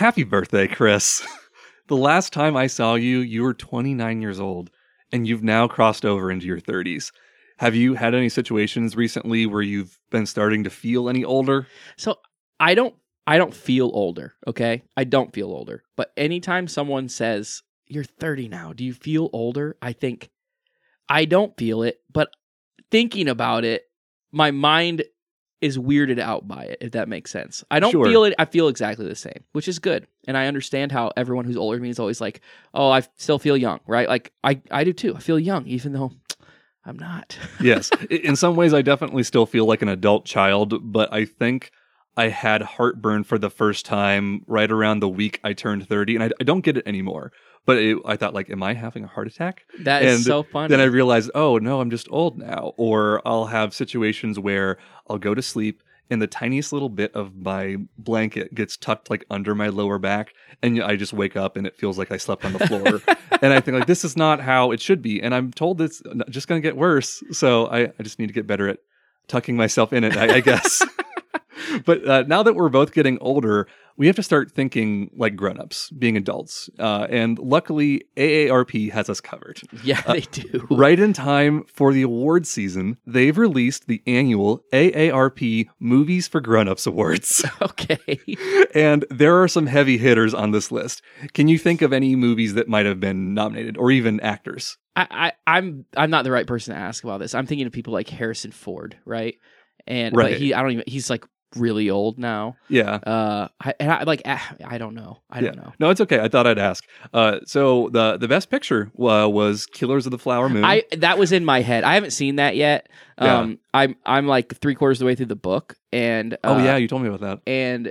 Happy birthday, Chris. the last time I saw you, you were 29 years old, and you've now crossed over into your 30s. Have you had any situations recently where you've been starting to feel any older? So I don't I don't feel older, okay? I don't feel older. But anytime someone says, "You're 30 now. Do you feel older?" I think I don't feel it, but thinking about it, my mind is weirded out by it, if that makes sense. I don't Sure. feel it. I feel exactly the same, which is good. And I understand how everyone who's older than me is always like, oh, I still feel young, right? Like, I, I do too. I feel young, even though I'm not. yes. In some ways, I definitely still feel like an adult child, but I think I had heartburn for the first time right around the week I turned 30, and I, I don't get it anymore. But it, I thought, like, am I having a heart attack? That is And so funny. Then I realized, oh, no, I'm just old now. Or I'll have situations where I'll go to sleep and the tiniest little bit of my blanket gets tucked like under my lower back and I just wake up and it feels like I slept on the floor. and I think like this is not how it should be. And I'm told it's just going to get worse. So I, I just need to get better at tucking myself in it, I, I guess. but uh, now that we're both getting older, we have to start thinking like grown-ups, being adults. Uh, and luckily, AARP has us covered. yeah, they do. Right in time for the award season, they've released the annual AARP Movies for Grown-ups Awards. Okay. and there are some heavy hitters on this list. Can you think of any movies that might have been nominated or even actors? I, I I'm I'm not the right person to ask about this. I'm thinking of people like Harrison Ford, right? And Right. but he I don't even he's like really old now. Yeah. Uh I, and I like ah, I don't know. I don't know. No, it's okay. I thought I'd ask. Uh, so the the best picture uh, was Killers of the Flower Moon. I that was in my head. I haven't seen that yet. Yeah. Um I'm I'm like three quarters of the way through the book and oh uh, yeah, you told me about that. and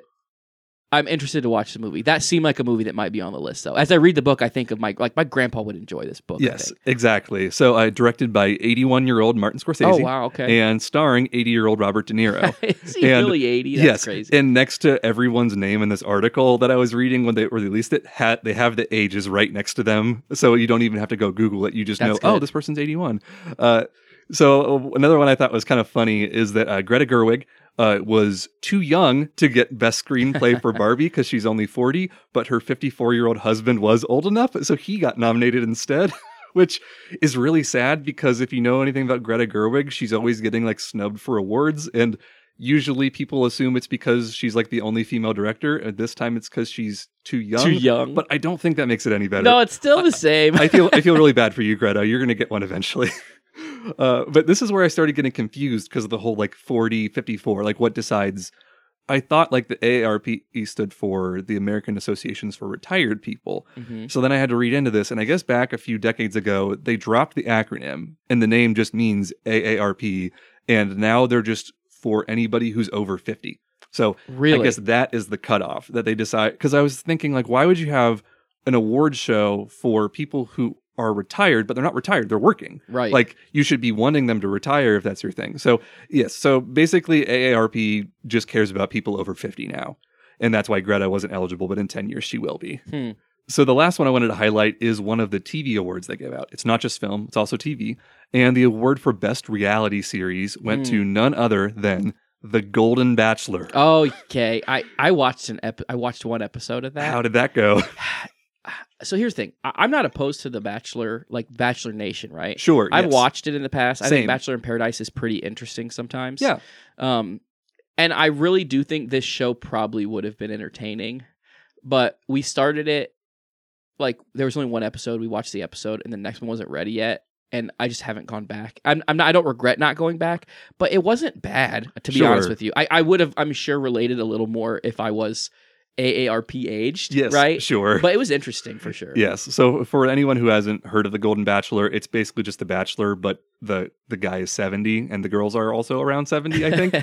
I'm interested to watch the movie. That seemed like a movie that might be on the list though. As I read the book, I think of my like my grandpa would enjoy this book. Yes, exactly. So uh, directed by 81 year old Martin Scorsese. Oh wow, okay. And starring 80 year old Robert De Niro. Is he and- really 80? That's yes, crazy. and next to everyone's name in this article that I was reading when they released it, had they have the ages right next to them, so you don't even have to go Google it. You just That's know, oh, this person's eighty-one. Uh, so another one I thought was kind of funny is that uh, Greta Gerwig uh, was too young to get best screenplay for Barbie because she's only forty, but her fifty-four-year-old husband was old enough, so he got nominated instead. Which is really sad because if you know anything about Greta Gerwig, she's always getting like snubbed for awards, and usually people assume it's because she's like the only female director and this time it's because she's too young Too young. but i don't think that makes it any better no, it's still the same. i feel i feel really bad for you greta you're gonna get one eventually uh, but this is where i started getting confused because of the whole like 40 54 like what decides i thought like the aarp stood for the american associations for retired people Mhm. so then I had to read into this, and I guess back a few decades ago, they dropped the acronym, and the name just means AARP, and now they're just for anybody who's over 50. So Really? I guess that is the cutoff that they decide. Because I was thinking, like, why would you have an award show for people who are retired, but they're not retired, they're working? right. Like, you should be wanting them to retire if that's your thing. So, yes. So basically, AARP just cares about people over 50 now. And that's why Greta wasn't eligible, but in 10 years she will be. Hmm. So the last one I wanted to highlight is one of the TV awards they give out. It's not just film, it's also TV. And the award for best reality series went Hmm. to none other than The Golden Bachelor. Okay. I I watched an ep- I watched one episode of that. How did that go? so here's the thing. I- I'm not opposed to the Bachelor, like Bachelor Nation, right? Sure. I've yes. watched it in the past. I Same. think Bachelor in Paradise is pretty interesting sometimes. Yeah. Um, and I really do think this show probably would have been entertaining, but we started it like there was only one episode. We watched the episode, and the next one wasn't ready yet, and I just haven't gone back. I'm, I'm not. I don't regret not going back, but it wasn't bad to be Sure. honest with you. I, I would have. I'm sure related a little more if I was AARP aged. Yes. Right. Sure. But it was interesting for sure. Yes. So for anyone who hasn't heard of the Golden Bachelor, it's basically just the Bachelor, but the the guy is seventy and the girls are also around seventy, I think.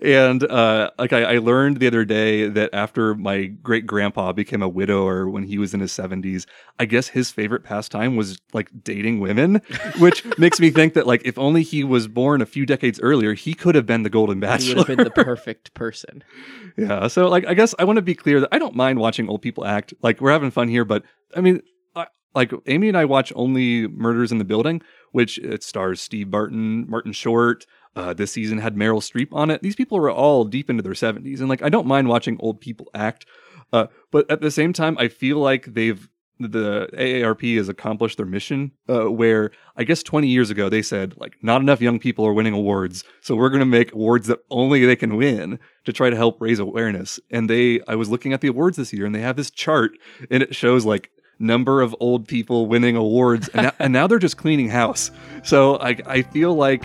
and uh, like I, I learned the other day that after my great grandpa became a widower when he was in his seventies, I guess his favorite pastime was like dating women, which makes me think that like if only he was born a few decades earlier, he could have been the Golden Bachelor. he would have been the perfect person. Yeah. So, like, I guess I want to be clear I don't mind watching old people act. Like, we're having fun here, but I mean, I, like, Amy and I watch only Murders in the Building, which it stars Steve Barton, Martin Short. Uh, this season had Meryl Streep on it. These people were all deep into their 70s. And, like, I don't mind watching old people act. Uh, but at the same time, I feel like they've the AARP has accomplished their mission. Uh, where I guess 20 years ago they said like not enough young people are winning awards, so we're going to make awards that only they can win to try to help raise awareness. And they, I was looking at the awards this year, and they have this chart, and it shows like number of old people winning awards, and now, and now they're just cleaning house. So I I feel like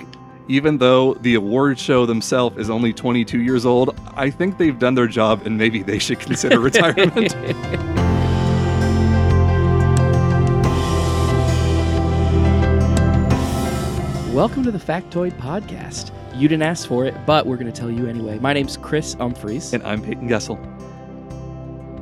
even though the award show themselves is only 22 years old, I think they've done their job and maybe they should consider retirement. Welcome to the Factoid Podcast. You didn't ask for it, but we're going to tell you anyway. My name's Chris Umphreys. and I'm Payton Gessel.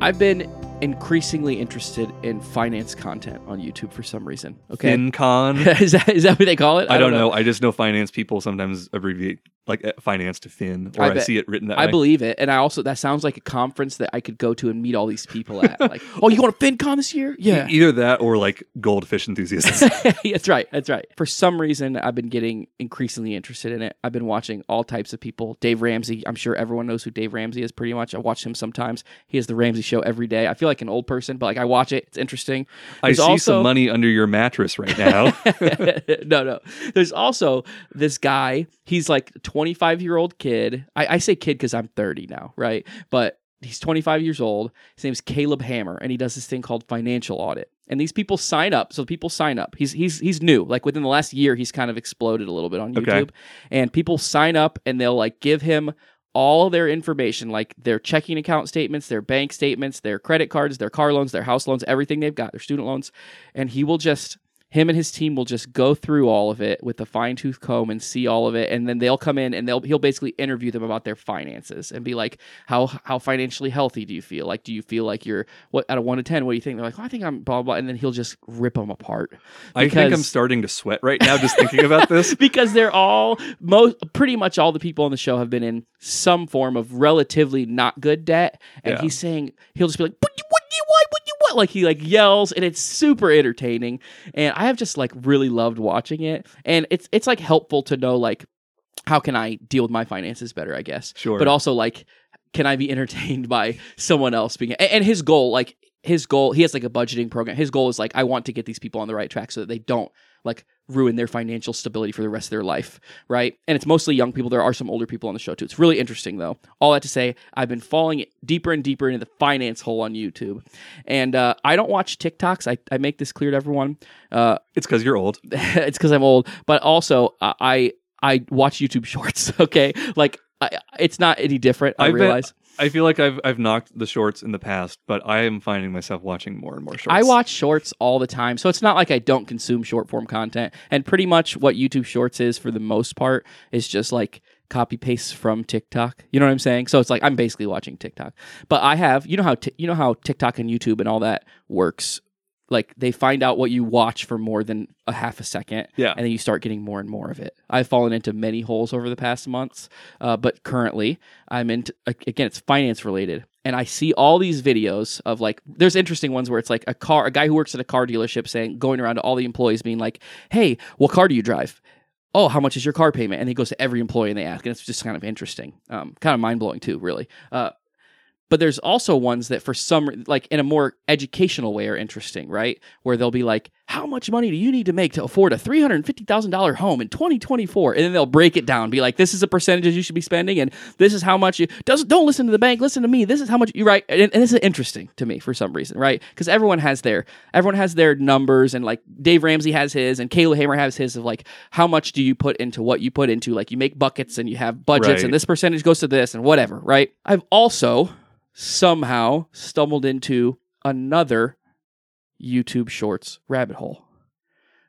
I've been increasingly interested in finance content on YouTube for some reason. Okay. FinCon. is, that, is that what they call it? I don't know. I just know finance people sometimes abbreviate like uh, finance to fin, or I I, see it written that I way. believe it. And I also, that sounds like a conference that I could go to and meet all these people at. Like, oh, you going to FinCon this year? Yeah. Either that or like goldfish enthusiasts. that's right. That's right. For some reason, I've been getting increasingly interested in it. I've been watching all types of people. Dave Ramsey. I'm sure everyone knows who Dave Ramsey is. Pretty much, I watch him sometimes. He has the Ramsey Show every day. I feel like an old person, but like I watch it. It's interesting. I There's see also- some money under your mattress right now. no, no. There's also this guy. He's like a 25 year old kid. I, I say kid because I'm 30 now, right? But he's 25 years old. His name's Caleb Hammer, and he does this thing called financial audit. And these people sign up. So people sign up. He's he's he's new. Like within the last year, he's kind of exploded a little bit on YouTube. Okay. And people sign up, and they'll like give him all their information, like their checking account statements, their bank statements, their credit cards, their car loans, their house loans, everything they've got, their student loans, and he will just him and his team will just go through all of it with a fine tooth comb and see all of it, and then they'll come in and they'll he'll basically interview them about their finances and be like, how how financially healthy do you feel? Like, do you feel like you're what out of one to ten? What do you think? They're like, oh, I think I'm blah blah, and then he'll just rip them apart. I think I'm starting to sweat right now just thinking about this. because they're all most pretty much all the people on the show have been in some form of relatively not good debt and Yeah. he's saying he'll just be like what you what you what what you what like he like yells and it's super entertaining and I have just like really loved watching it and it's it's like helpful to know like how can I deal with my finances better I guess Sure. but also like can i be entertained by someone else being and, and his goal like his goal he has like a budgeting program his goal is like i want to get these people on the right track so that they don't like ruin their financial stability for the rest of their life right and it's mostly young people there are some older people on the show too it's really interesting though all that to say i've been falling deeper and deeper into the finance hole on youtube and uh, i don't watch tiktoks I, I make this clear to everyone uh, it's because you're old. it's because I'm old, but also uh, I I watch YouTube Shorts. Okay, like I, it's not any different. I been- realize. I feel like I've I've knocked the shorts in the past, but I am finding myself watching more and more shorts. I watch shorts all the time, so it's not like I don't consume short form content. And pretty much what YouTube Shorts is for the most part is just like copy paste from TikTok. You know what I'm saying? So it's like I'm basically watching TikTok. But I have, you know how Ti- you know how TikTok and YouTube and all that works. Like they find out what you watch for more than a half a second, Yeah. and then you start getting more and more of it. I've fallen into many holes over the past months, uh, but currently I'm into again it's finance related, and I see all these videos of like there's interesting ones where it's like a car, a guy who works at a car dealership saying going around to all the employees being like, "Hey, what car do you drive?" Oh, how much is your car payment? And he goes to every employee and they ask, and it's just kind of interesting, um, kind of mind blowing too, really. Uh, but there's also ones that for some like in a more educational way are interesting right? Where they'll be like how much money do you need to make to afford a $350000 home in 2024 and then they'll break it down be like this is the percentages you should be spending and this is how much you doesn't don't listen to the bank listen to me this is how much you right? And, and this is interesting to me for some reason right? Because everyone has their everyone has their numbers and like dave ramsey has his and caleb hammer has his of like how much do you put into what you put into like you make buckets and you have budgets Right. and this percentage goes to this and whatever right? I've also somehow stumbled into another YouTube Shorts rabbit hole.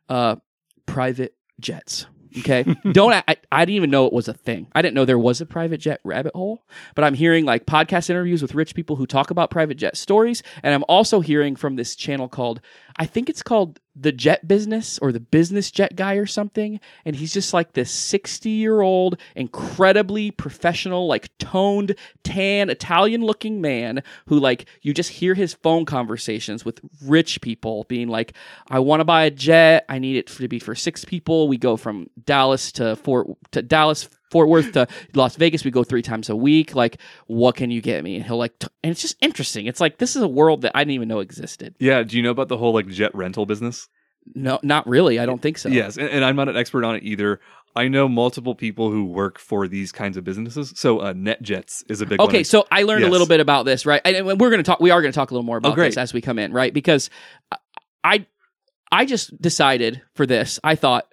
Uh, private jets. Okay, don't I, I didn't even know it was a thing. I didn't know there was a private jet rabbit hole. But I'm hearing like podcast interviews with rich people who talk about private jet stories, and I'm also hearing from this channel called I think it's called the Jet Business or the Business Jet Guy or something. And he's just like this 60 year old, incredibly professional, like toned, tan, Italian looking man who, like, you just hear his phone conversations with rich people being like, I want to buy a jet. I need it to be for six people. We go from Dallas to Fort to Dallas Fort Worth to Las Vegas, we go three times a week. Like, what can you get me? And he'll like, t- and it's just interesting. It's like this is a world that I didn't even know existed. Yeah. Do you know about the whole like jet rental business? No, not really. I don't think so. Yes, and, and I'm not an expert on it either. I know multiple people who work for these kinds of businesses. So uh, NetJets is a big one. Okay, so I learned a little bit about this, right? And, and we're going to talk. We are going to talk a little more about Oh, this as we come in, right? Because I, I just decided for this. I thought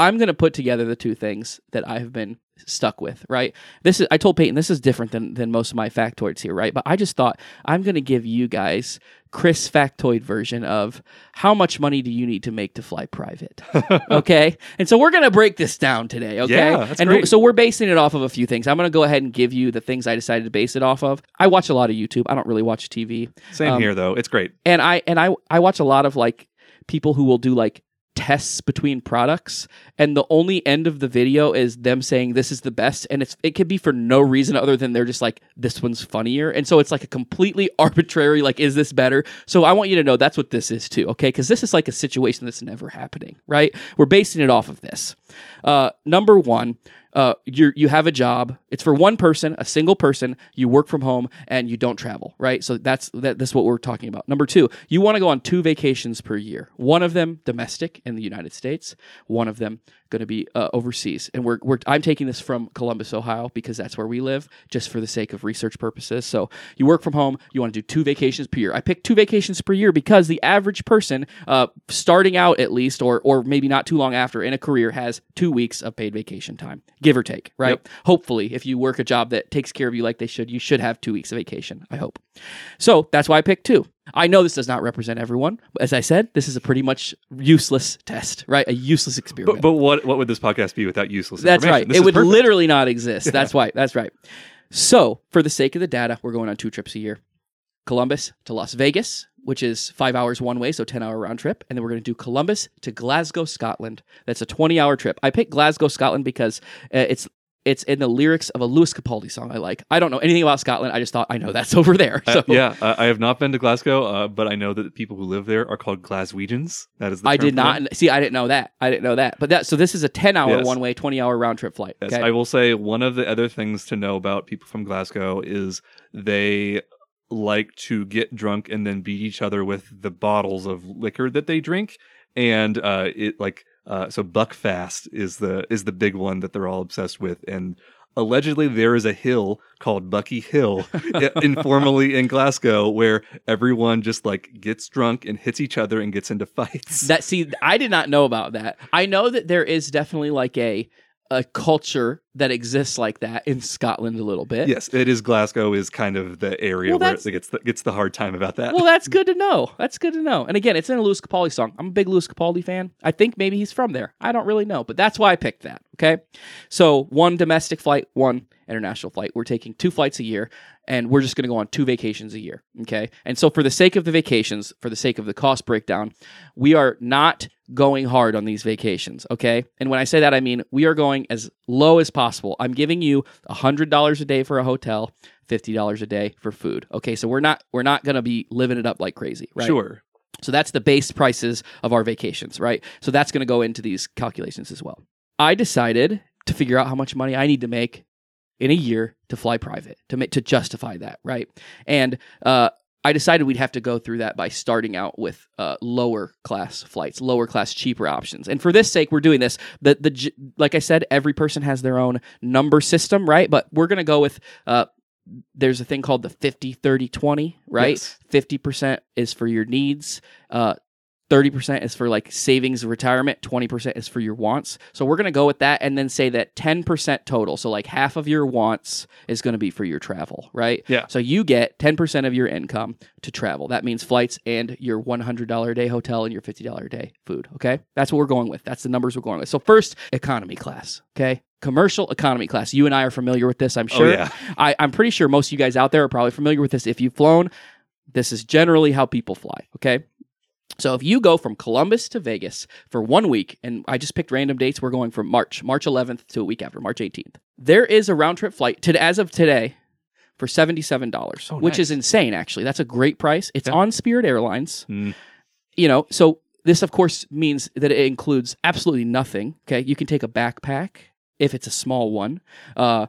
I'm going to put together the two things that I have been stuck with, right? This is. I told Payton this is different than than most of my factoids here, right? But I just thought I'm going to give you guys Chris factoid version of how much money do you need to make to fly private okay and so we're gonna break this down today okay Yeah, that's and great. so we're basing it off of a few things i'm gonna go ahead and give you the things i decided to base it off of i watch a lot of youtube i don't really watch tv Same um, here though. It's great. and i and i i watch a lot of like people who will do like tests between products and the only end of the video is them saying this is the best and it's it could be for no reason other than they're just like this one's funnier and so it's like a completely arbitrary like is this better? So i want you to know that's what this is too okay? Because this is like a situation that's never happening right? We're basing it off of this. Uh number one uh, you you have a job. It's for one person, a single person. You work from home and you don't travel, right? So that's that, that's what we're talking about. Number two, you want to go on two vacations per year. One of them domestic in the United States. One of them going to be uh, overseas. And we're, we're I'm taking this from Columbus, Ohio, because that's where we live, just for the sake of research purposes. So you work from home. You want to do two vacations per year. I picked two vacations per year because the average person, uh, starting out at least, or or maybe not too long after in a career, has two weeks of paid vacation time, give or take. Right. Yep. Hopefully, if you work a job that takes care of you like they should, you should have two weeks of vacation. I hope. So that's why I picked two. I know this does not represent everyone. But as I said, this is a pretty much useless test, right? A useless experiment. But, but what what would this podcast be without useless That's right. This it would perfect. literally not exist. That's why. That's right. So, for the sake of the data, we're going on two trips a year Columbus to Las Vegas, which is five hours one way, so 10 hour round trip. And then we're going to do Columbus to Glasgow, Scotland. That's a 20 hour trip. I picked Glasgow, Scotland because uh, it's. It's in the lyrics of a Lewis Capaldi song I like. I don't know anything about Scotland. I just thought I know that's over there. So Uh, yeah, uh, I have not been to Glasgow, uh, but I know that the people who live there are called Glaswegians. That is the I did not see. I didn't know that. I didn't know that. But that so this is a ten hour Yes. one way, twenty hour round trip flight. Yes, Okay. I will say one of the other things to know about people from Glasgow is they like to get drunk and then beat each other with the bottles of liquor that they drink, and uh, it like uh, so Buckfast is the is the big one that they're all obsessed with, and allegedly there is a hill called Bucky Hill, informally in Glasgow, where everyone just like gets drunk and hits each other and gets into fights. That see, I did not know about that. I know that there is definitely like a a culture that exists like that in Scotland a little bit. Yes, it is. Glasgow is kind of the area Well, where it gets the, gets the hard time about that. Well, that's good to know. That's good to know. And again, it's in a Lewis Capaldi song. I'm a big Lewis Capaldi fan. I think maybe he's from there. I don't really know, but that's why I picked that. Okay. So one domestic flight, one international flight. We're taking two flights a year and we're just going to go on two vacations a year. Okay. And so for the sake of the vacations, for the sake of the cost breakdown, we are not going hard on these vacations. Okay. And when I say that, I mean we are going as low as possible. I'm giving you $100 a day for a hotel. Fifty dollars a day for food. Okay, so we're not we're not gonna be living it up like crazy, right? Sure. So that's the base prices of our vacations, right? So that's going to go into these calculations as well. I decided to figure out how much money I need to make in a year to fly private to make to justify that, right? And uh, I decided we'd have to go through that by starting out with uh, lower class flights, lower class, cheaper options. And for this sake, we're doing this. The the like I said, every person has their own number system, right? But we're going to go with. Uh, there's a thing called the 50 30 20 right Yes. 50% is for your needs uh 30% is for like savings retirement 20% is for your wants so we're going to go with that and then say that 10% total so like half of your wants is going to be for your travel right Yeah. so you get 10% of your income to travel that means flights and your $100 a day hotel and your $50 a day food okay that's what we're going with that's the numbers we're going with so first economy class okay commercial economy class you and i are familiar with this i'm oh, sure Oh yeah. I, I'm pretty sure most of you guys out there are probably familiar with this. If you've flown, this is generally how people fly. Okay. So if you go from Columbus to Vegas for one week, and I just picked random dates, we're going from March, March 11th to a week after, March 18th. There is a round trip flight to, as of today for $77, Oh, which nice. is insane, actually. That's a great price. It's Yeah. on Spirit Airlines. Mm. You know, so this, of course, means that it includes absolutely nothing. Okay. You can take a backpack if it's a small one. Uh,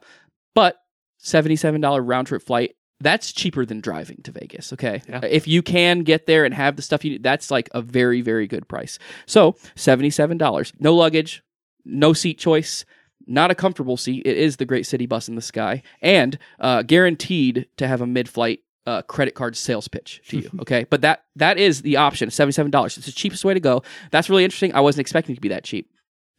but $77 round trip flight, that's cheaper than driving to Vegas. Okay. Yeah. If you can get there and have the stuff you need, that's like a very, very good price. So $77. No luggage, no seat choice, not a comfortable seat. It is the great city bus in the sky, and uh, guaranteed to have a mid flight. Uh, credit card sales pitch to you, okay? but that that is the option, seventy seven dollars. It's the cheapest way to go. That's really interesting. I wasn't expecting it to be that cheap.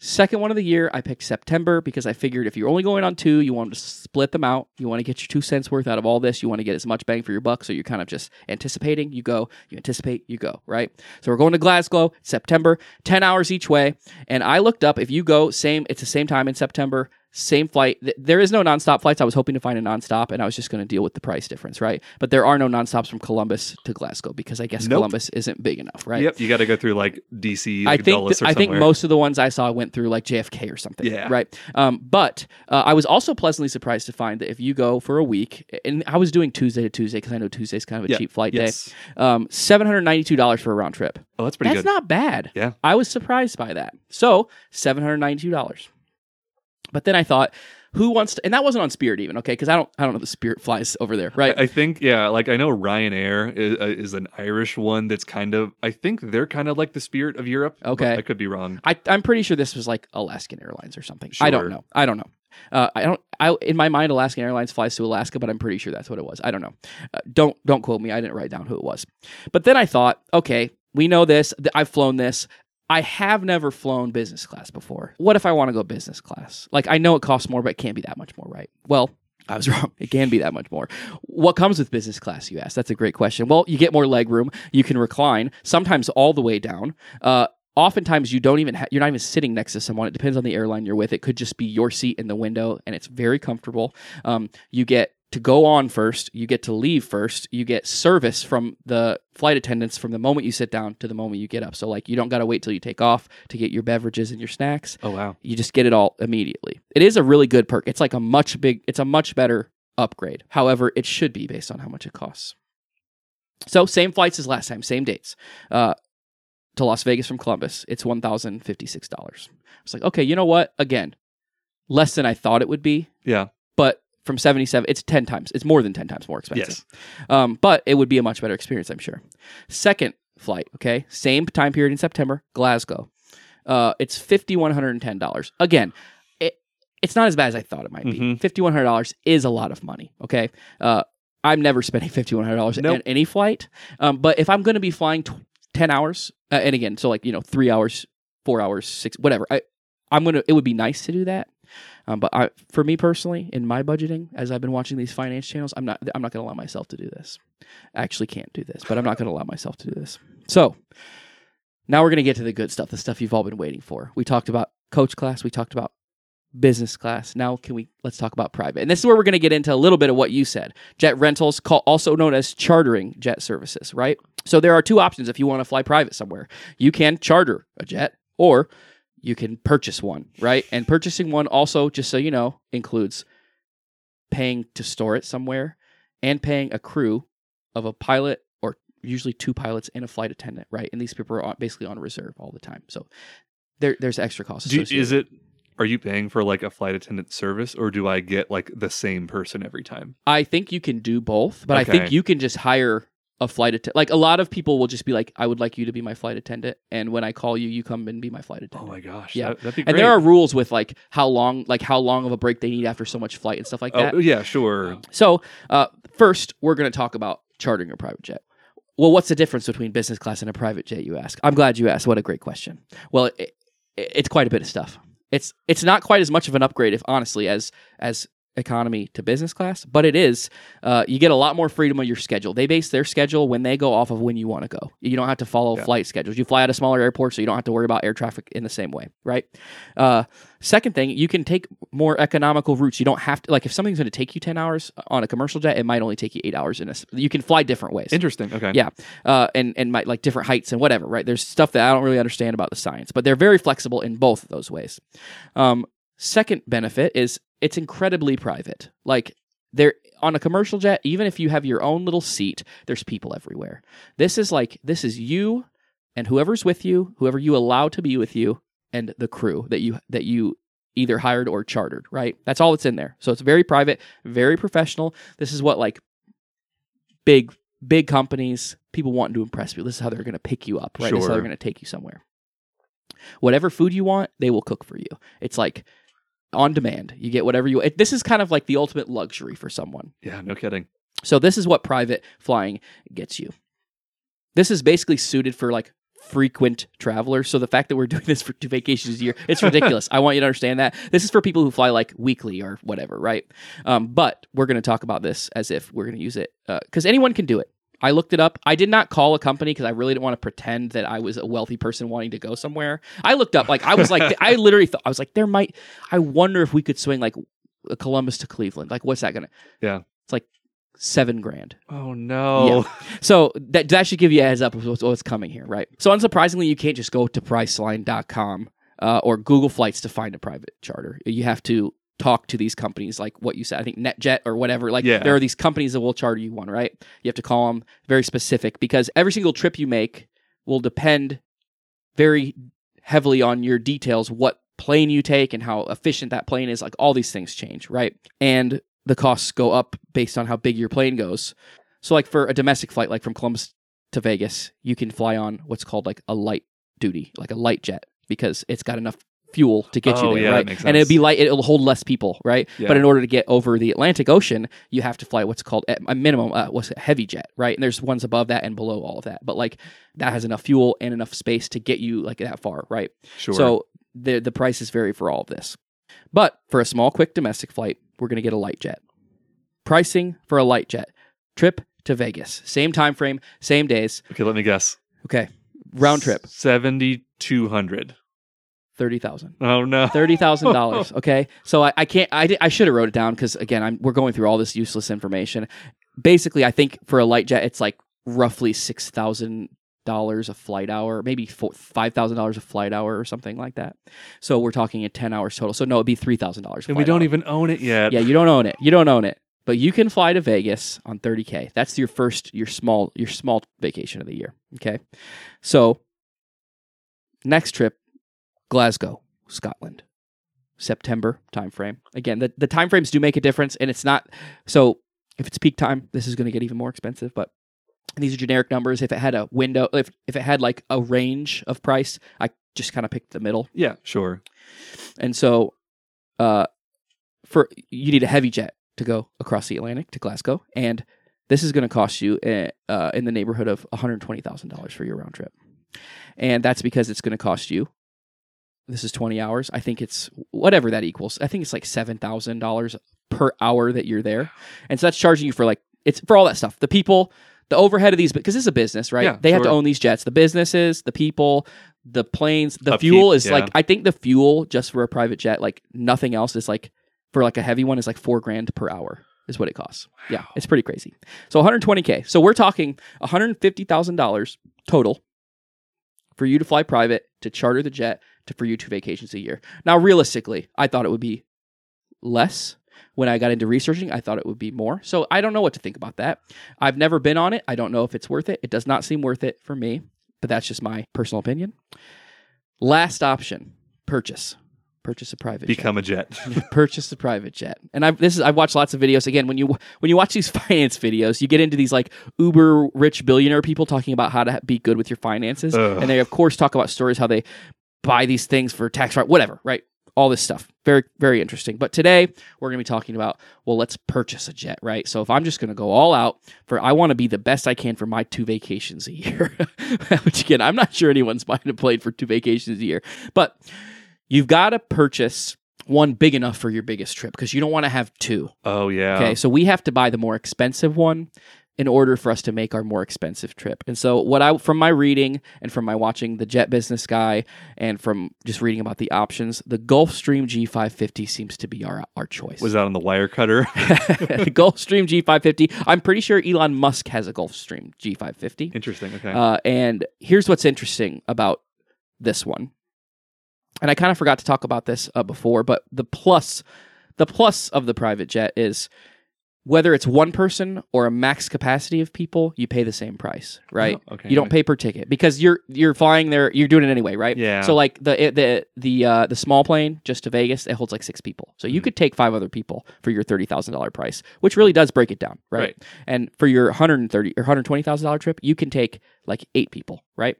Second one of the year, I picked September because I figured if you're only going on two, you want to split them out. You want to get your two cents worth out of all this. You want to get as much bang for your buck. So you're kind of just anticipating. You go, you anticipate, you go, right? So we're going to Glasgow, September, 10 hours each way. And I looked up, if you go, same, it's the same time in September, same flight. There is no nonstop flights. I was hoping to find a nonstop and I was just going to deal with the price difference, right? But there are no nonstops from Columbus to Glasgow because I guess Nope. Columbus isn't big enough, right? Yep, you got to go through like DC, I think Dulles or I think most of the ones I saw went through like JFK or something. Yeah. Right. Um, but uh, I was also pleasantly surprised to find that if you go for a week, and I was doing Tuesday to Tuesday because I know Tuesday's kind of a Yeah. cheap flight yes. day. Um, seven hundred ninety-two dollars for a round trip. Oh, that's pretty That's good. not bad. Yeah. I was surprised by that. So seven hundred ninety-two dollars. But then I thought, who wants to? And that wasn't on Spirit even, okay? Because I don't, I don't know the Spirit flies over there, right? I, I think yeah, like I know Ryanair is, uh, is an Irish one that's kind of I think they're kind of like the spirit of Europe. Okay. I could be wrong. I, I'm pretty sure this was like Alaskan Airlines or something. I don't know. I don't know. Uh, I don't. I in my mind, Alaskan Airlines flies to Alaska, but I'm pretty sure that's what it was. I don't know. Uh, don't don't quote me. I didn't write down who it was. But then I thought, okay, we know this. th- I've flown this. I have never flown business class before. What if I want to go business class? Like I know it costs more, but it can't be that much more, right? Well. I was wrong. It can be that much more. What comes with business class, you ask? That's a great question. Well, you get more leg room. You can recline, sometimes all the way down. Uh, oftentimes you don't even ha- you're not even sitting next to someone it depends on the airline you're with it could just be your seat in the window and it's very comfortable um, you get to go on first you get to leave first you get service from the flight attendants from the moment you sit down to the moment you get up. So like you don't got to wait till you take off to get your beverages and your snacks. Oh wow. you just get it all immediately. It is a really good perk. It's like a much big it's a much better upgrade. However it should be based on how much it costs. So same flights as last time same dates. Uh, to las vegas from columbus it's $1056 i was like okay you know what? Again less than i thought it would be. Yeah. From 77 it's 10 times it's more than 10 times more expensive Yes. um, but it would be a much better experience, I'm sure. Second flight, okay, same time period in September, Glasgow. Uh, it's fifty one hundred and ten dollars. Again, it it's not as bad as I thought it might be. Mhm. Hundred dollars is a lot of money. Okay, uh, I'm never spending fifty one hundred dollars Nope. on any flight. Um, but if I'm going to be flying tw- ten hours, uh, and again, so like you know, three hours, four hours, six, whatever. I I'm gonna. It would be nice to do that. Um, but I, for me personally, in my budgeting, as I've been watching these finance channels, I'm not. I'm not going to allow myself to do this. I actually can't do this, but I'm not going to allow myself to do this. So now we're going to get to the good stuff, the stuff you've all been waiting for. We talked about coach class. We talked about business class. Now can we let's talk about private. And this is where we're going to get into a little bit of what you said. Jet rentals, call, also known as chartering jet services, right? So there are two options if you want to fly private somewhere. You can charter a jet or you can purchase one, right? And purchasing one also, just so you know, includes paying to store it somewhere and paying a crew of a pilot or usually two pilots and a flight attendant, right? And these people are basically on reserve all the time. So there, there's extra costs. Do, is it? Are you paying for like a flight attendant service, or do I get like the same person every time? I think you can do both, but I think you can just hire a flight attendant. Like a lot of people will just be like, "I would like you to be my flight attendant," and when I call you, you come and be my flight attendant. Oh my gosh. Yeah. that, would be great. and there are rules with like how long, like how long of a break they need after so much flight and stuff like that. Oh yeah, sure. So, uh, first, we're going to talk about chartering a private jet. Well, what's the difference between business class and a private jet? You ask. I'm glad you asked. What a great question. Well, it, it, it's quite a bit of stuff. It's it's not quite as much of an upgrade, if honestly, as as economy to business class, but it is. Uh, you get a lot more freedom of your schedule. They base their schedule when they go off of when you want to go. You don't have to follow Yeah. flight schedules. You fly at a smaller airport, so you don't have to worry about air traffic in the same way, right? Uh, second thing, you can take more economical routes. You don't have to like if something's going to take you ten hours on a commercial jet, it might only take you eight hours in a. You can fly different ways Interesting. Okay. Yeah. uh, and and might like different heights and whatever. Right? There's stuff that I don't really understand about the science, but they're very flexible in both of those ways. Um, second benefit is it's incredibly private. Like there on a commercial jet, even if you have your own little seat, there's people everywhere. This is like this is you and whoever's with you, whoever you allow to be with you, and the crew that you that you either hired or chartered, right? That's all that's in there. So it's very private, very professional. This is what like big big companies, people wanting to impress you. This is how they're going to pick you up, right? This is how they're going to take you somewhere. Whatever food you want, they will cook for you. It's like on demand. You get whatever you. It, this is kind of like the ultimate luxury for someone. Yeah, no kidding. So this is what private flying gets you. This is basically suited for like frequent travelers. So the fact that we're doing this for two vacations a year, it's ridiculous. I want you to understand that. This is for people who fly like weekly or whatever, right? Um, but we're going to talk about this as if we're going to use it because anyone can do it. I looked it up. I did not call a company because I really didn't want to pretend that I was a wealthy person wanting to go somewhere. I looked up, like, I was like, I literally thought, I was like, there might, I wonder if we could swing like Columbus to Cleveland. Like, what's that going to, Yeah. It's like seven grand. Oh no. So that that should give you a heads up of what's, what's coming here, right? So unsurprisingly, you can't just go to Priceline.com uh, or Google Flights to find a private charter. You have to talk to these companies, like what you said. I think NetJet or whatever. Like Yeah. there are these companies that will charter you one, right? You have to call them very specific because every single trip you make will depend very heavily on your details, what plane you take and how efficient that plane is. Like all these things change, right? And the costs go up based on how big your plane goes. So, like for a domestic flight, like from Columbus to Vegas, you can fly on what's called like a light duty, like a light jet, because it's got enough fuel to get Oh, you there, yeah, right? And it'll be light; it'll hold less people, right? Yeah. But in order to get over the Atlantic Ocean, you have to fly what's called a minimum, uh, what's it, heavy jet, right? And there's ones above that and below all of that, but like that has enough fuel and enough space to get you like that far, right? Sure. So the the prices vary for all of this. But for a small, quick domestic flight, we're going to get a light jet. Pricing for a light jet trip to Vegas, same time frame, same days. okay, let me guess. Okay, round trip, Seventy two hundred. Thirty thousand. Oh no. Thirty thousand dollars. Okay, so I, I can't. I, I should have wrote it down because again, I'm we're going through all this useless information. Basically, I think for a light jet, it's like roughly six thousand dollars a flight hour, maybe five thousand dollars a flight hour or something like that. So we're talking at ten hours total. So no, it'd be three thousand dollars. And we don't even own it yet. Yeah, you don't own it. You don't own it. But you can fly to Vegas on 30k. That's your first your small your small vacation of the year, okay? So next trip Glasgow, Scotland. September timeframe. Again, the the time frames do make a difference and it's not so if it's peak time, this is going to get even more expensive, but these are generic numbers. If it had a window, if if it had like a range of price, I just kind of picked the middle. Yeah, sure. And so, uh, for you need a heavy jet to go across the Atlantic to Glasgow, and this is going to cost you uh, uh, in the neighborhood of one hundred twenty thousand dollars for your round trip, and that's because it's going to cost you. This is twenty hours. I think it's whatever that equals. I think it's like seven thousand dollars per hour that you're there, and so that's charging you for like it's for all that stuff. The people, the overhead of these, because this is a business, right? Yeah, they have to own these jets. The businesses, the people, the planes, the Upkeep, fuel is yeah. like I think the fuel just for a private jet, like nothing else, is like for like a heavy one is like four grand per hour is what it costs. Yeah, it's pretty crazy. So 120k. So we're talking 150 thousand dollars total for you to fly private to charter the jet to for you two vacations a year. Now, realistically, I thought it would be less. When I got into researching, I thought it would be more. So I don't know what to think about that. I've never been on it. I don't know if it's worth it. It does not seem worth it for me, but that's just my personal opinion. Last option: purchase. Purchase a private jet Become a jet. purchase a private jet. And I've this is I've watched lots of videos. Again, when you when you watch these finance videos, you get into these like uber rich billionaire people talking about how to be good with your finances, Ugh. and they of course talk about stories how they buy these things for tax right, whatever, right? All this stuff. Very very interesting. But today we're going to be talking about well, let's purchase a jet, right? So if I'm just going to go all out for I want to be the best I can for my two vacations a year. Which again, I'm not sure anyone's buying a plane for two vacations a year. But you've got to purchase one big enough for your biggest trip because you don't want to have two. Oh yeah. Okay, so we have to buy the more expensive one in order for us to make our more expensive trip. And so what I from my reading and from my watching the Jet Business Guy and from just reading about the options, the Gulfstream G550 seems to be our our choice. Was that on the wire cutter? the Gulfstream G550. I'm pretty sure Elon Musk has a Gulfstream G550. Interesting. Okay. Uh, and here's what's interesting about this one. And I kind of forgot to talk about this uh, before, but the plus, the plus of the private jet is whether it's one person or a max capacity of people, you pay the same price, right? Oh, okay. You don't pay per ticket because you're you're flying there. You're doing it anyway, right? Yeah. So like the the the uh, the small plane just to Vegas, it holds like six people. So you Mhm. could take five other people for your thirty thousand dollar price, which really does break it down, right? Right. And for your hundred and thirty or hundred twenty thousand dollar trip, you can take like eight people, right?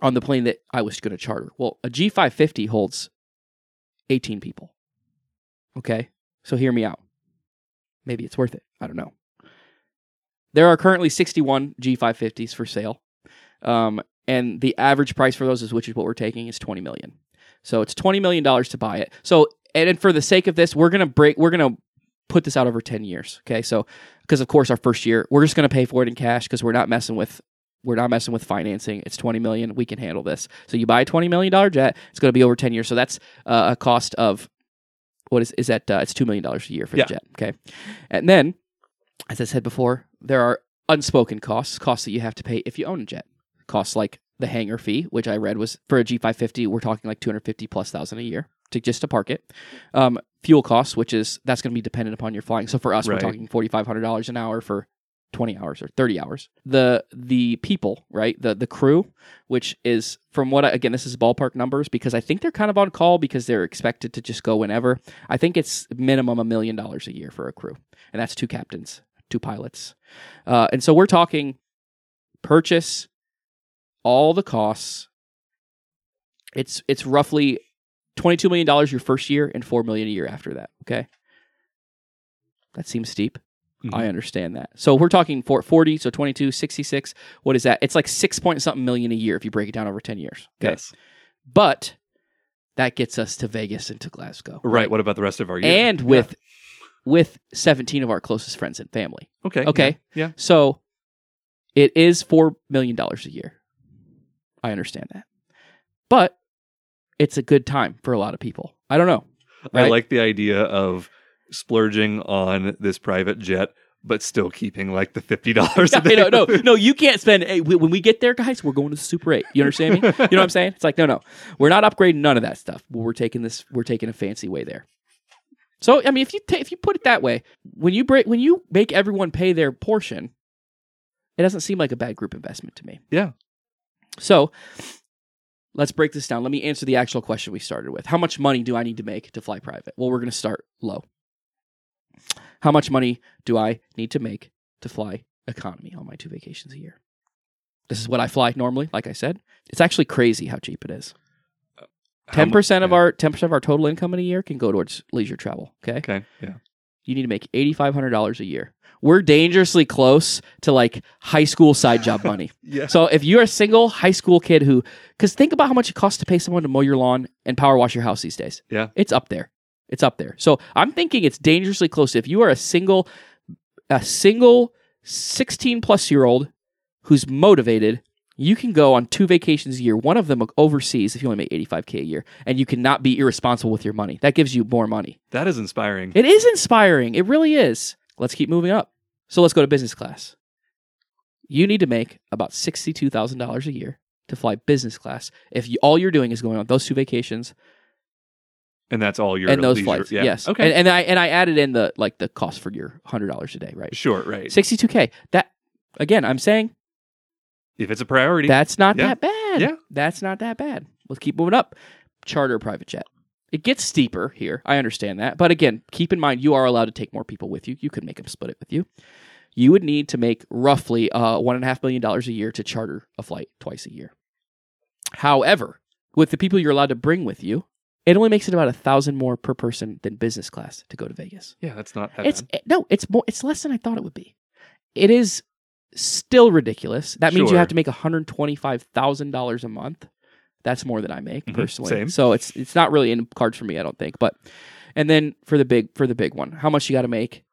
On the plane that I was going to charter. Well, a G five fifty holds eighteen people. Okay, so hear me out. Maybe it's worth it. I don't know. There are currently 61 G550s for sale. Um, and the average price for those is which is what we're taking is 20 million. So it's 20 million dollars to buy it. So and, for the sake of this, we're going to break we're going to put this out over 10 years, okay? So because of course our first year, we're just going to pay for it in cash because we're not messing with we're not messing with financing. It's 20 million. We can handle this. So you buy a 20 million dollar jet, it's going to be over 10 years. So that's uh, a cost of what is is that uh, it's 2 million dollars a year for Yeah. the jet, okay? And then as I said before, there are unspoken costs, costs that you have to pay if you own a jet. Costs like the hangar fee, which I read was for a G550, we're talking like 250 plus thousand a year to just to park it. Um, fuel costs, which is that's going to be dependent upon your flying. So for us, Right. we're talking $4,500 an hour for 20 hours or 30 hours. The the people, right? The the crew, which is from what I, again this is ballpark numbers because I think they're kind of on call because they're expected to just go whenever. I think it's minimum a million dollars a year for a crew. And that's two captains, two pilots. Uh, and so we're talking purchase all the costs. It's it's roughly 22 million dollars your first year and 4 million a year after that, okay? That seems steep. Mhm. I understand that. So we're talking for 40, so 22, 66. What is that? It's like 6 point something million a year if you break it down over 10 years. Okay. Yes. But that gets us to Vegas and to Glasgow. Right. What about the rest of our year? And Yeah. with with 17 of our closest friends and family. okay. Okay. Yeah. So it is 4 million dollars a year. I understand that. But it's a good time for a lot of people. I don't know. I like the idea of splurging on this private jet, but still keeping like the fifty dollars. Know, no, no, you can't spend. Hey, we- when we get there, guys, we're going to the Super Eight. You understand me? You know what I'm saying? It's like, no, no, we're not upgrading none of that stuff. We're taking this. We're taking a fancy way there. So, I mean, if you ta- if you put it that way, when you break, when you make everyone pay their portion, it doesn't seem like a bad group investment to me. Yeah. So, let's break this down. Let me answer the actual question we started with. How much money do I need to make to fly private? Well, we're going to start low. How much money do I need to make to fly economy on my two vacations a year? This is what I fly normally, like I said. It's actually crazy how cheap it is. Uh, ten mu- percent of yeah. our ten percent of our total income in a year can go towards leisure travel. Okay, Okay. Yeah. you need to make eighty five hundred dollars a year. We're dangerously close to like high school side job money. Yeah. So if you're a single high school kid who, because think about how much it costs to pay someone to mow your lawn and power wash your house these days. Yeah. It's up there. It's up there. So I'm thinking it's dangerously close. If you are a single, a single 16 plus year old who's motivated, you can go on two vacations a year. One of them overseas if you only make 85k a year, and you cannot be irresponsible with your money. That gives you more money. That is inspiring. It is inspiring. It really is. Let's keep moving up. So let's go to business class. You need to make about sixty-two thousand dollars a year to fly business class. If you, all you're doing is going on those two vacations and that's all your and those leisure- flights, Yeah. yes. Okay. And, and I and I added in the like the cost for your hundred dollars a day, right? sure. Right. Sixty-two k. That again, I'm saying If it's a priority. that's not Yeah. that bad. Yeah. that's not that bad. Let's keep moving up. Charter private jet. It gets steeper here. I understand that, but again, keep in mind you are allowed to take more people with you. You could make them split it with you. You would need to make roughly uh, one and a half million dollars a year to charter a flight twice a year. However, with the people you're allowed to bring with you, it only makes it about a thousand more per person than business class to go to Vegas. yeah. That's not that It's it- no, it's more. It's less than I thought it would be. It is still ridiculous. That means you have to make one hundred twenty-five thousand dollars a month. That's more than I make Mhm, personally. same. So it's it's not really in cards for me. I don't think. But and then for the big for the big one, how much you got to make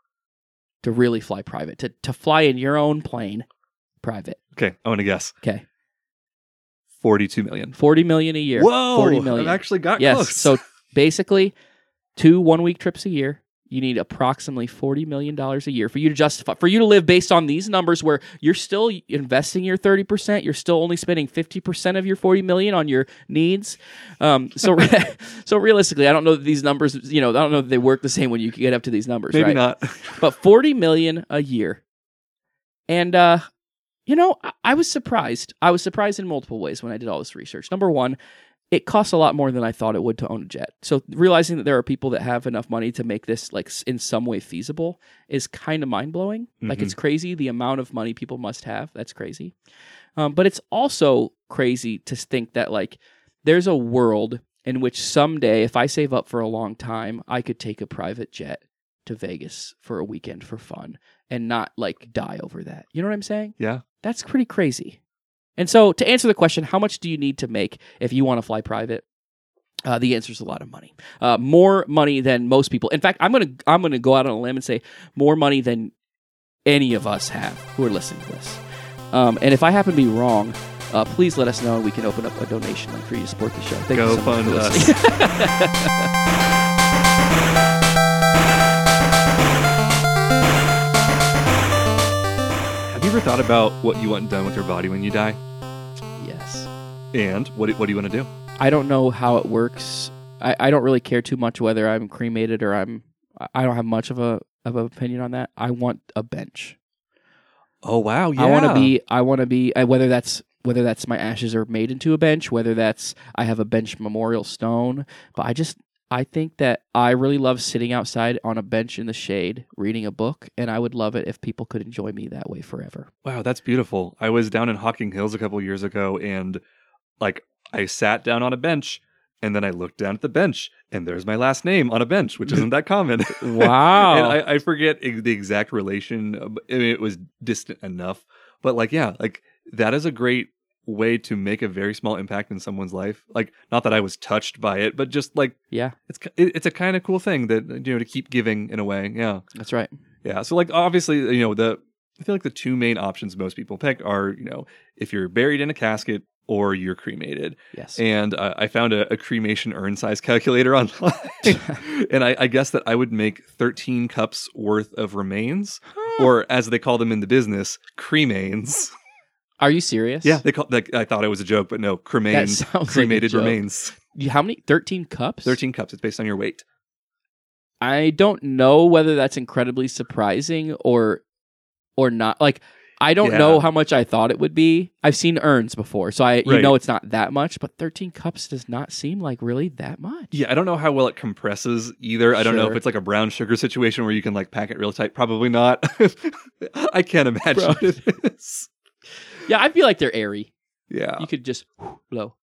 to really fly private to to fly in your own plane, private. Okay. I want to guess. Okay, Forty-two million. forty million a year. Whoa. forty million. I've actually got yes. close. So basically, two one week trips a year. you need approximately forty million dollars a year for you to justify for you to live based on these numbers, where you're still investing your thirty percent, you're still only spending fifty percent of your forty million on your needs. Um, so, so realistically, I don't know that these numbers, you know, I don't know that they work the same when you get up to these numbers. Maybe right? not. but 40 million a year. And uh you know, I, I was surprised. I was surprised in multiple ways when I did all this research. Number one, it costs a lot more than I thought it would to own a jet. So realizing that there are people that have enough money to make this like in some way feasible is kind of mind blowing. Like it's crazy the amount of money people must have. That's crazy. Um, but it's also crazy to think that like there's a world in which someday, if I save up for a long time, I could take a private jet to Vegas for a weekend for fun and not like die over that. You know what I'm saying? Yeah. That's pretty crazy. And so, to answer the question, how much do you need to make if you want to fly private? Uh, the answer is a lot of money, uh, more money than most people. In fact, I'm gonna I'm gonna go out on a limb and say more money than any of us have who are listening to this. Um, and if I happen to be wrong, uh, please let us know, and we can open up a donation link for you to support the show. Thank Go you so much fund us. ever thought about what you want done with your body when you die? yes. And what do- what do you want to do? I don't know how it works. I, I don't really care too much whether I'm cremated or I'm. I- don't have much of a of an opinion on that. I want a bench. Oh wow, yeah. I want to be. I want to be. Whether that's whether that's my ashes are made into a bench, whether that's I have a bench memorial stone. But I just I think that I really love sitting outside on a bench in the shade reading a book, and I would love it if people could enjoy me that way forever. Wow, that's beautiful. I was down in Hocking Hills a couple years ago and like I sat down on a bench and then I looked down at the bench and there's my last name on a bench, which isn't that common. Wow. and I, I forget the exact relation. uh, I mean, it was distant enough. But like, yeah, like that is a great way to make a very small impact in someone's life. Like, not that I was touched by it, but just like yeah, it's it- it's a kind of cool thing that you know to keep giving in a way. Yeah. that's right. Yeah. So like obviously, you know, the I feel like the two main options most people pick are, you know, if you're buried in a casket or you're cremated. Yes. And uh, I found a, a cremation urn size calculator online, and I, I guess that I would make 13 cups worth of remains, or as they call them in the business, cremains. Are you serious? Yeah, they call. Like, I thought it was a joke, but no, cremains, sounds like cremated remains. You- How many? Thirteen cups. 13 cups. It's based on your weight. I don't know whether that's incredibly surprising or or not. Like I don't Yeah. know how much I thought it would be. I've seen urns before, so I you Right. know it's not that much, but 13 cups does not seem like really that much. Yeah, I don't know how well it compresses either. I don't know if it's like a brown sugar situation where you can like pack it real tight. Probably not. I can't imagine Brown- it is. Yeah, I feel like they're airy. Yeah, You could just blow.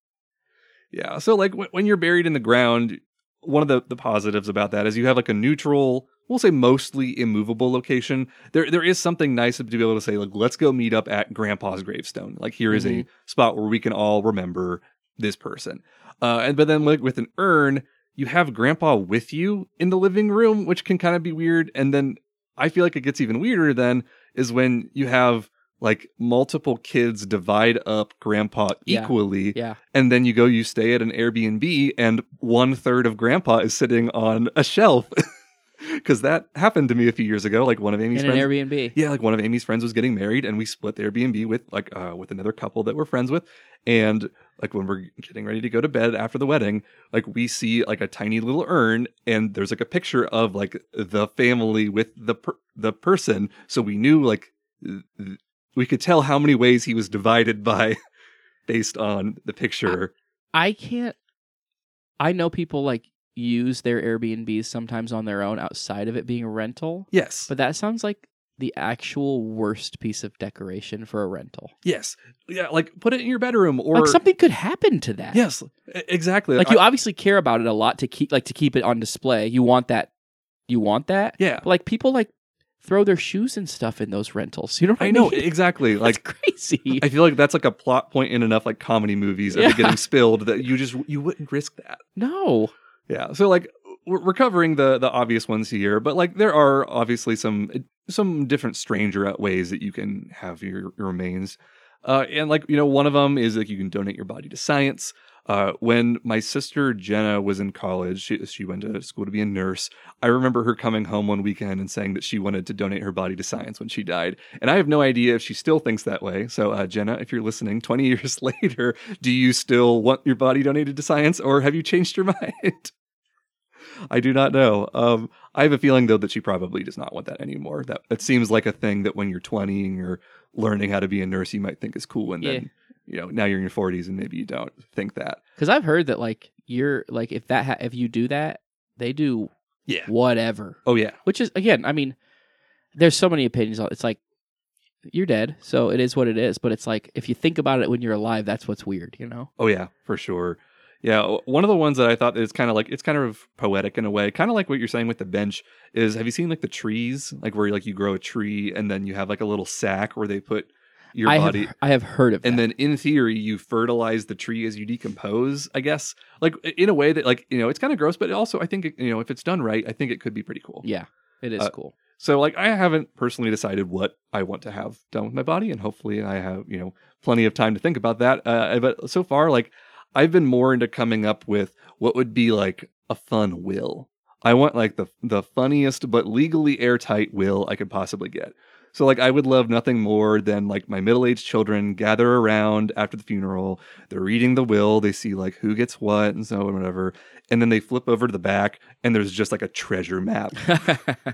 yeah. So like w- when you're buried in the ground, one of the the positives about that is you have like a neutral, we'll say mostly immovable location. There there is something nice to be able to say like let's go meet up at Grandpa's gravestone. Like here is a spot where we can all remember this person. Uh, and but then like with an urn, you have grandpa with you in the living room, which can kind of be weird. And then I feel like it gets even weirder then is when you have like multiple kids divide up grandpa Yeah. equally. Yeah. And then you go, you stay at an Airbnb and one third of grandpa is sitting on a shelf. Cause that happened to me a few years ago. Like one of Amy's In an friends Airbnb. yeah, like one of Amy's friends was getting married, and we split the Airbnb with like uh, with another couple that we're friends with. And like when we're getting ready to go to bed after the wedding, like we see like a tiny little urn, and there's like a picture of like the family with the per- the person. So we knew like th- we could tell how many ways he was divided by based on the picture. I can't I know people like use their Airbnbs sometimes on their own outside of it being a rental, yes, but that sounds like the actual worst piece of decoration for a rental. yes, yeah. Like put it in your bedroom or like something could happen to that. yes, exactly. Like I- you obviously care about it a lot to keep like to keep it on display. You want that you want that. yeah. But like people like throw their shoes and stuff in those rentals. You know what I, I know mean? exactly. That's Like crazy. I feel like that's like a plot point in enough like comedy movies of Yeah. getting spilled that you just you wouldn't risk that. no. Yeah. So like we're we're covering the the obvious ones here, but like there are obviously some some different stranger ways that you can have your, your remains. Uh, and like you know, one of them is like you can donate your body to science. Uh, when my sister Jenna was in college, she, she went to school to be a nurse. I remember her coming home one weekend and saying that she wanted to donate her body to science when she died. And I have no idea if she still thinks that way. So, uh, Jenna, if you're listening 20 years later, do you still want your body donated to science or have you changed your mind? I do not know. Um, I have a feeling though that she probably does not want that anymore. That it seems like a thing that when you're 20 and you're learning how to be a nurse, you might think is cool, and Yeah. then you know now you're in your 40s and maybe you don't think that. Because I've heard that like you're like if that ha- if you do that, they do Yeah. whatever. Oh yeah. Which is again, I mean, there's so many opinions on. It's like you're dead, so it is what it is. But it's like if you think about it when you're alive, that's what's weird, you know? Oh yeah, for sure. Yeah, one of the ones that I thought is kind of like it's kind of poetic in a way, kind of like what you're saying with the bench. Is have you seen like the trees, like where like you grow a tree and then you have like a little sack where they put your I body, have I have heard of it. and that. then in theory you fertilize the tree as you decompose. I guess like in a way that like you know it's kind of gross, but also I think it, you know if it's done right, I think it could be pretty cool. yeah, it is Uh, cool. So like I haven't personally decided what I want to have done with my body, and hopefully I have you know plenty of time to think about that. Uh, but so far, like I've been more into coming up with what would be like a fun will. I want like the the funniest but legally airtight will I could possibly get. So like I would love nothing more than like my middle-aged children gather around after the funeral. They're reading the will, they see like who gets what and so and whatever. And then they flip over to the back and there's just like a treasure map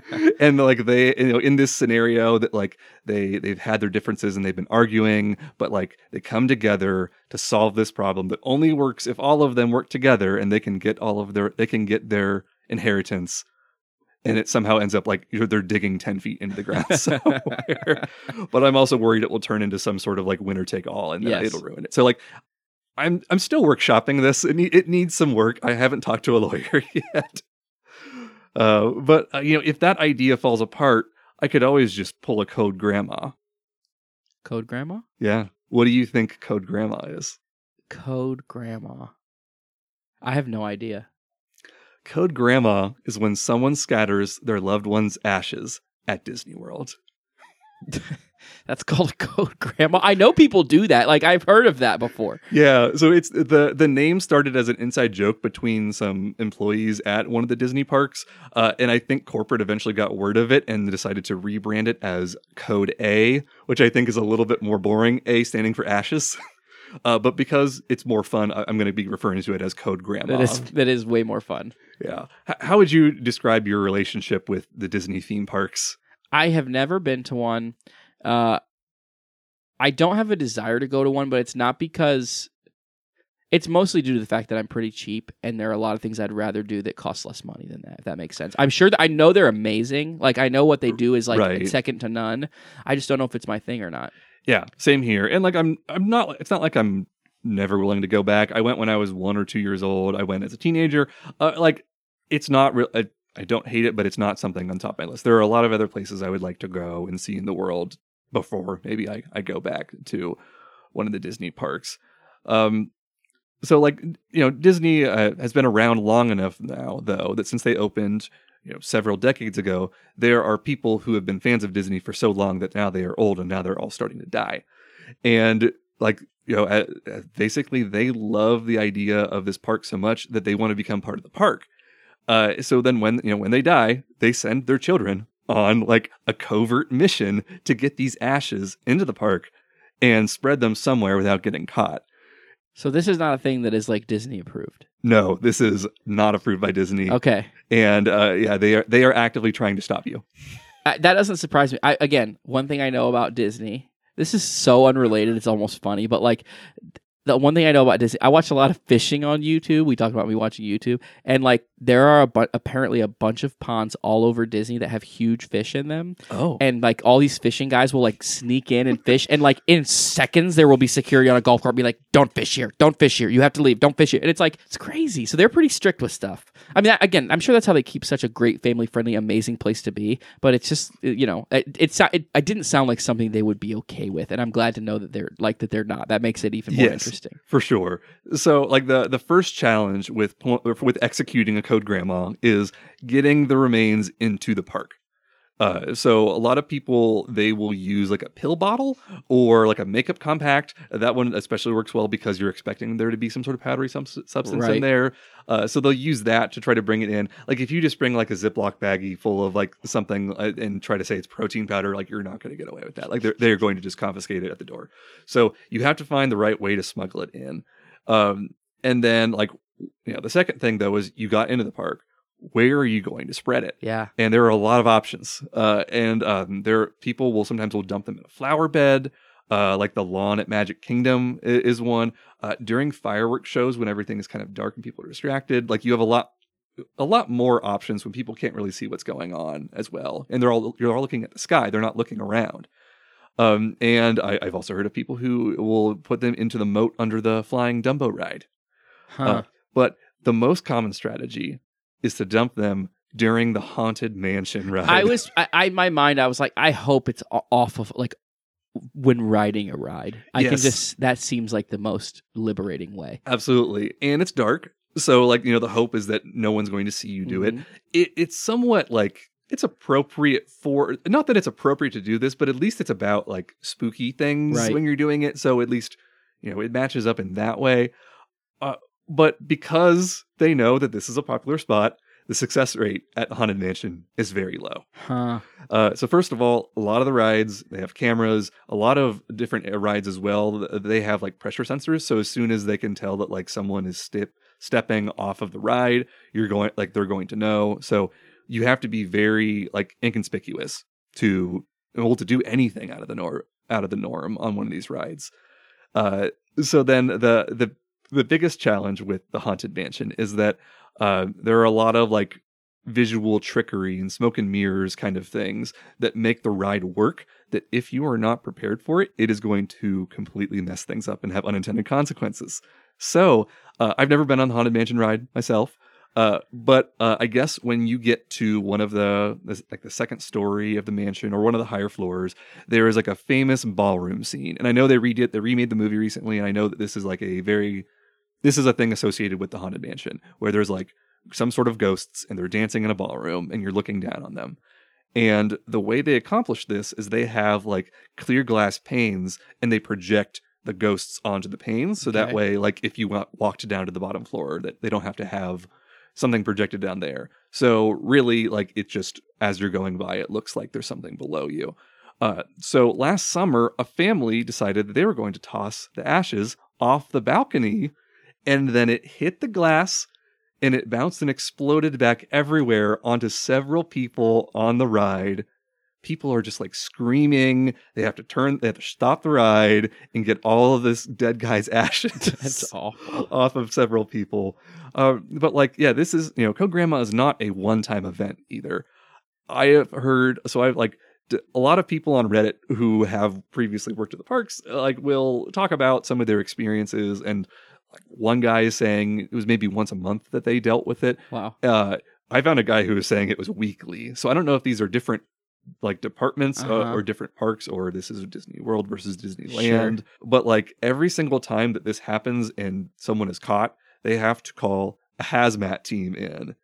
and like they you know in this scenario that like they they've had their differences and they've been arguing but like they come together to solve this problem that only works if all of them work together and they can get all of their they can get their inheritance and it somehow ends up like they're digging 10 feet into the ground somewhere but i'm also worried it will turn into some sort of like winner take all and then Yes. it'll ruin it so like i'm i'm still workshopping this it, need, it needs some work i haven't talked to a lawyer yet uh, but uh, you know, if that idea falls apart, I could always just pull a code grandma. Code Grandma? Yeah. What do you think code grandma is? Code Grandma. I have no idea. Code grandma is when someone scatters their loved one's ashes at Disney World. That's called a code grandma. I know people do that. Like I've heard of that before. Yeah, so it's the the name started as an inside joke between some employees at one of the Disney parks, uh, and I think corporate eventually got word of it and decided to rebrand it as Code A, which I think is a little bit more boring. A standing for ashes, uh, but because it's more fun, I- I'm going to be referring to it as Code Grandma. That is that is way more fun. yeah. H- how would you describe your relationship with the Disney theme parks? I have never been to one. Uh, I don't have a desire to go to one, but it's not because it's mostly due to the fact that I'm pretty cheap, and there are a lot of things I'd rather do that cost less money than that. If that makes sense, I'm sure that I know they're amazing. Like I know what they do is like Right. second to none. I just don't know if it's my thing or not. Yeah, same here. And like I'm I'm not it's not like I'm never willing to go back. I went when I was 1 or 2 years old. I went as a teenager. Uh, like it's not real I, I don't hate it, but it's not something on top of my list. There are a lot of other places I would like to go and see in the world before maybe I, I go back to one of the Disney parks. Um so like you know Disney uh, has been around long enough now though that since they opened you know several decades ago there are people who have been fans of Disney for so long that now they are old and now they're all starting to die. And like, you know, basically they love the idea of this park so much that they want to become part of the park. Uh, so then when, you know, when they die, they send their children on like a covert mission to get these ashes into the park and spread them somewhere without getting caught. So this is not a thing that is like Disney approved. No, this is not approved by Disney. Okay, And uh, yeah, they are they are actively trying to stop you. That doesn't surprise me. I, again, one thing I know about Disney. This is so unrelated. It's almost funny, but like the one thing I know about Disney, I watch a lot of fishing on YouTube. We talked about me watching YouTube, and like there are a bu- apparently a bunch of ponds all over Disney that have huge fish in them, Oh. and like all these fishing guys will like sneak in and fish, and like in seconds there will be security on a golf cart be like, "Don't fish here, don't fish here, you have to leave, don't fish here," and it's like it's crazy. So they're pretty strict with stuff. I mean, again, I'm sure that's how they keep such a great, family friendly, amazing place to be. But it's just you know, it it, it it didn't sound like something they would be okay with, and I'm glad to know that they're like that they're not. That makes it even more Yes. interesting. For sure. So, like the the first challenge with with executing a code grandma is getting the remains into the park. Uh, so a lot of people they will use like a pill bottle or like a makeup compact. That one especially works well because you're expecting there to be some sort of powdery sub- substance in there. Uh, so they'll use that to try to bring it in. Like if you just bring like a Ziploc baggie full of like something uh, and try to say it's protein powder, like you're not going to get away with that. Like they're they're going to just confiscate it at the door. So you have to find the right way to smuggle it in. Um, and then like you know the second thing though is you got into the park. Where are you going to spread it? Yeah. and there are a lot of options. Uh, and um, there people will sometimes will dump them in a flower bed, uh, like the lawn at Magic Kingdom is one. Uh, during fireworks shows, when everything is kind of dark and people are distracted, like you have a lot, a lot more options when people can't really see what's going on as well, and they're all you're all looking at the sky. They're not looking around. Um, and I, I've also heard of people who will put them into the moat under the flying Dumbo ride. Huh. Uh, but the most common strategy is to dump them during the haunted mansion ride. I was, I, I, my mind, I was like, I hope it's off of like when riding a ride. I can Yes. just that seems like the most liberating way. Absolutely. And it's dark. So like, you know, the hope is that no one's going to see you do it. Mhm. it. It's somewhat like it's appropriate for not that it's appropriate to do this, but at least it's about like spooky things Right. when you're doing it. So at least, you know, it matches up in that way. Uh, but because they know that this is a popular spot, the success rate at Haunted Mansion is very low. Huh. Uh, so first of all, a lot of the rides they have cameras. A lot of different rides as well. They have like pressure sensors. So as soon as they can tell that like someone is step stepping off of the ride, you're going like they're going to know. So you have to be very like inconspicuous to able to do anything out of the norm out of the norm on one of these rides. Uh, so then the the the biggest challenge with the haunted mansion is that uh, there are a lot of like visual trickery and smoke and mirrors kind of things that make the ride work that if you are not prepared for it it is going to completely mess things up and have unintended consequences. So uh, i've never been on the haunted mansion ride myself uh, but uh, I guess when you get to one of the, the like the second story of the mansion or one of the higher floors, there is like a famous ballroom scene, and I know they redid they remade the movie recently, and I know that this is like a very this is a thing associated with the haunted mansion where there's like some sort of ghosts and they're dancing in a ballroom and you're looking down on them. And the way they accomplish this is they have like clear glass panes and they project the ghosts onto the panes. So that way, like if you walked down to the bottom floor, that they don't have to have something projected down there. So really, like it just as you're going by, it looks like there's something below you. Uh, so last summer, a family decided that they were going to toss the ashes off the balcony, and then it hit the glass and it bounced and exploded back everywhere onto several people on the ride. People are just like screaming. They have to turn, they have to stop the ride and get all of this dead guy's ashes off of several people. Uh, but like, yeah, this is you know, Code Grandma is not a one-time event either. I have heard so I've like a lot of people on Reddit who have previously worked at the parks like will talk about some of their experiences and like one guy is saying it was maybe once a month that they dealt with it. Wow. Uh, I found a guy who was saying it was weekly. So I don't know if these are different like departments uh, Uh-huh. or different parks or this is Disney World versus Disneyland. But like every single time that this happens and someone is caught, they have to call a hazmat team in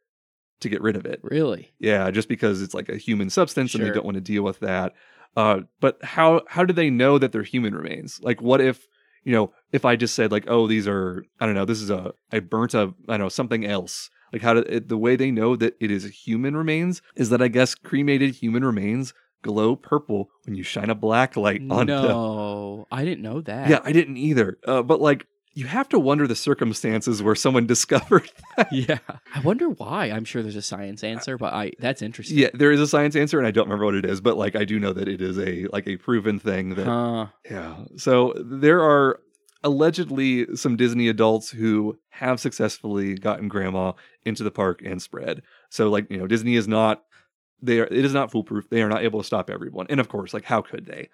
to get rid of it. Really? Yeah, just because it's like a human substance and they don't want to deal with that. Uh, but how how do they know that they're human remains? Like, what if you know if I just said like, oh, these are I don't know, this is a I burnt a I don't know something else. Like how the way they know that it is human remains is that I guess cremated human remains glow purple when you shine a black light on them. No, I didn't know that. Yeah, I didn't either. Uh, but like, you have to wonder the circumstances where someone discovered that. yeah. I wonder why. I'm sure there's a science answer, but I that's interesting. Yeah, there is a science answer, and I don't remember what it is, but like, I do know that it is a like a proven thing that. Huh. Yeah. So there are allegedly some Disney adults who have successfully gotten grandma into the park and spread. So like, you know, Disney is not they are it is not foolproof. They are not able to stop everyone. And of course, like how could they?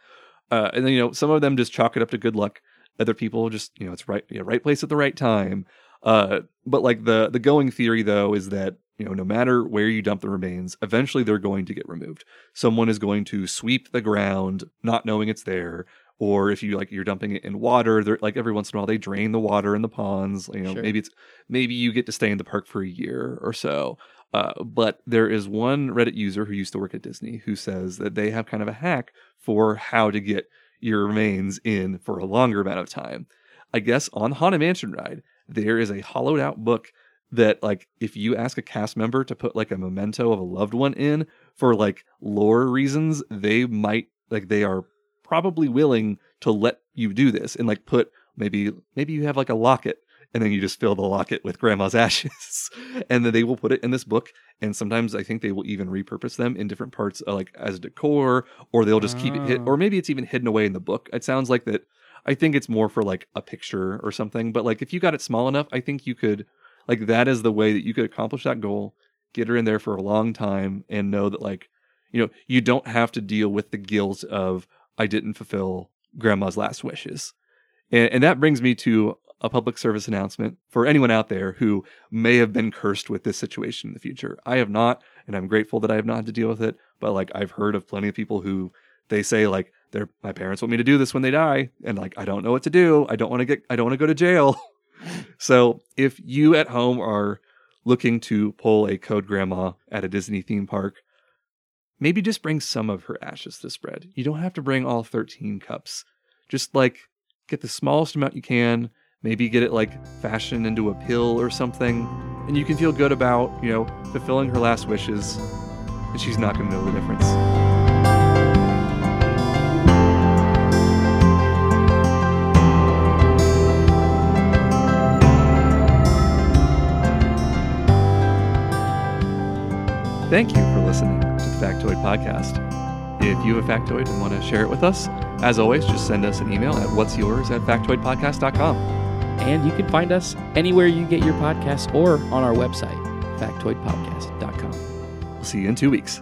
Uh, and then you know, some of them just chalk it up to good luck. Other people just, you know, it's right yeah, right place at the right time. Uh, but like the the going theory though is that you know no matter where you dump the remains, eventually they're going to get removed. Someone is going to sweep the ground, not knowing it's there, or if you like you're dumping it in water, they're like every once in a while they drain the water in the ponds. You know, Sure. maybe it's maybe you get to stay in the park for a year or so. Uh, but there is one Reddit user who used to work at Disney who says that they have kind of a hack for how to get your remains in for a longer amount of time. I guess on Haunted Mansion ride, there is a hollowed out book that like if you ask a cast member to put like a memento of a loved one in for like lore reasons, they might like they are probably willing to let you do this and like put maybe maybe you have like a locket and then you just fill the locket with grandma's ashes and then they will put it in this book and sometimes i think they will even repurpose them in different parts uh, like as decor or they'll just keep it Oh. or maybe it's even hidden away in the book it sounds like that i think it's more for like a picture or something but like if you got it small enough i think you could like that is the way that you could accomplish that goal get her in there for a long time and know that like you know you don't have to deal with the guilt of i didn't fulfill grandma's last wishes and, and that brings me to a public service announcement for anyone out there who may have been cursed with this situation in the future. I have not, and I'm grateful that I have not had to deal with it. But like I've heard of plenty of people who they say like their my parents want me to do this when they die, and like I don't know what to do. I don't want to get I don't want to go to jail. so if you at home are looking to pull a code grandma at a Disney theme park, maybe just bring some of her ashes to spread. You don't have to bring all 13 cups. Just like get the smallest amount you can, maybe get it like fashioned into a pill or something, and you can feel good about, you know, fulfilling her last wishes, and she's not going to know the difference. Thank you for listening Factoid Podcast. If you have a factoid and want to share it with us, as always, just send us an email at what's yours at factoidpodcast.com. And you can find us anywhere you get your podcasts or on our website, factoidpodcast.com. We'll see you in two weeks.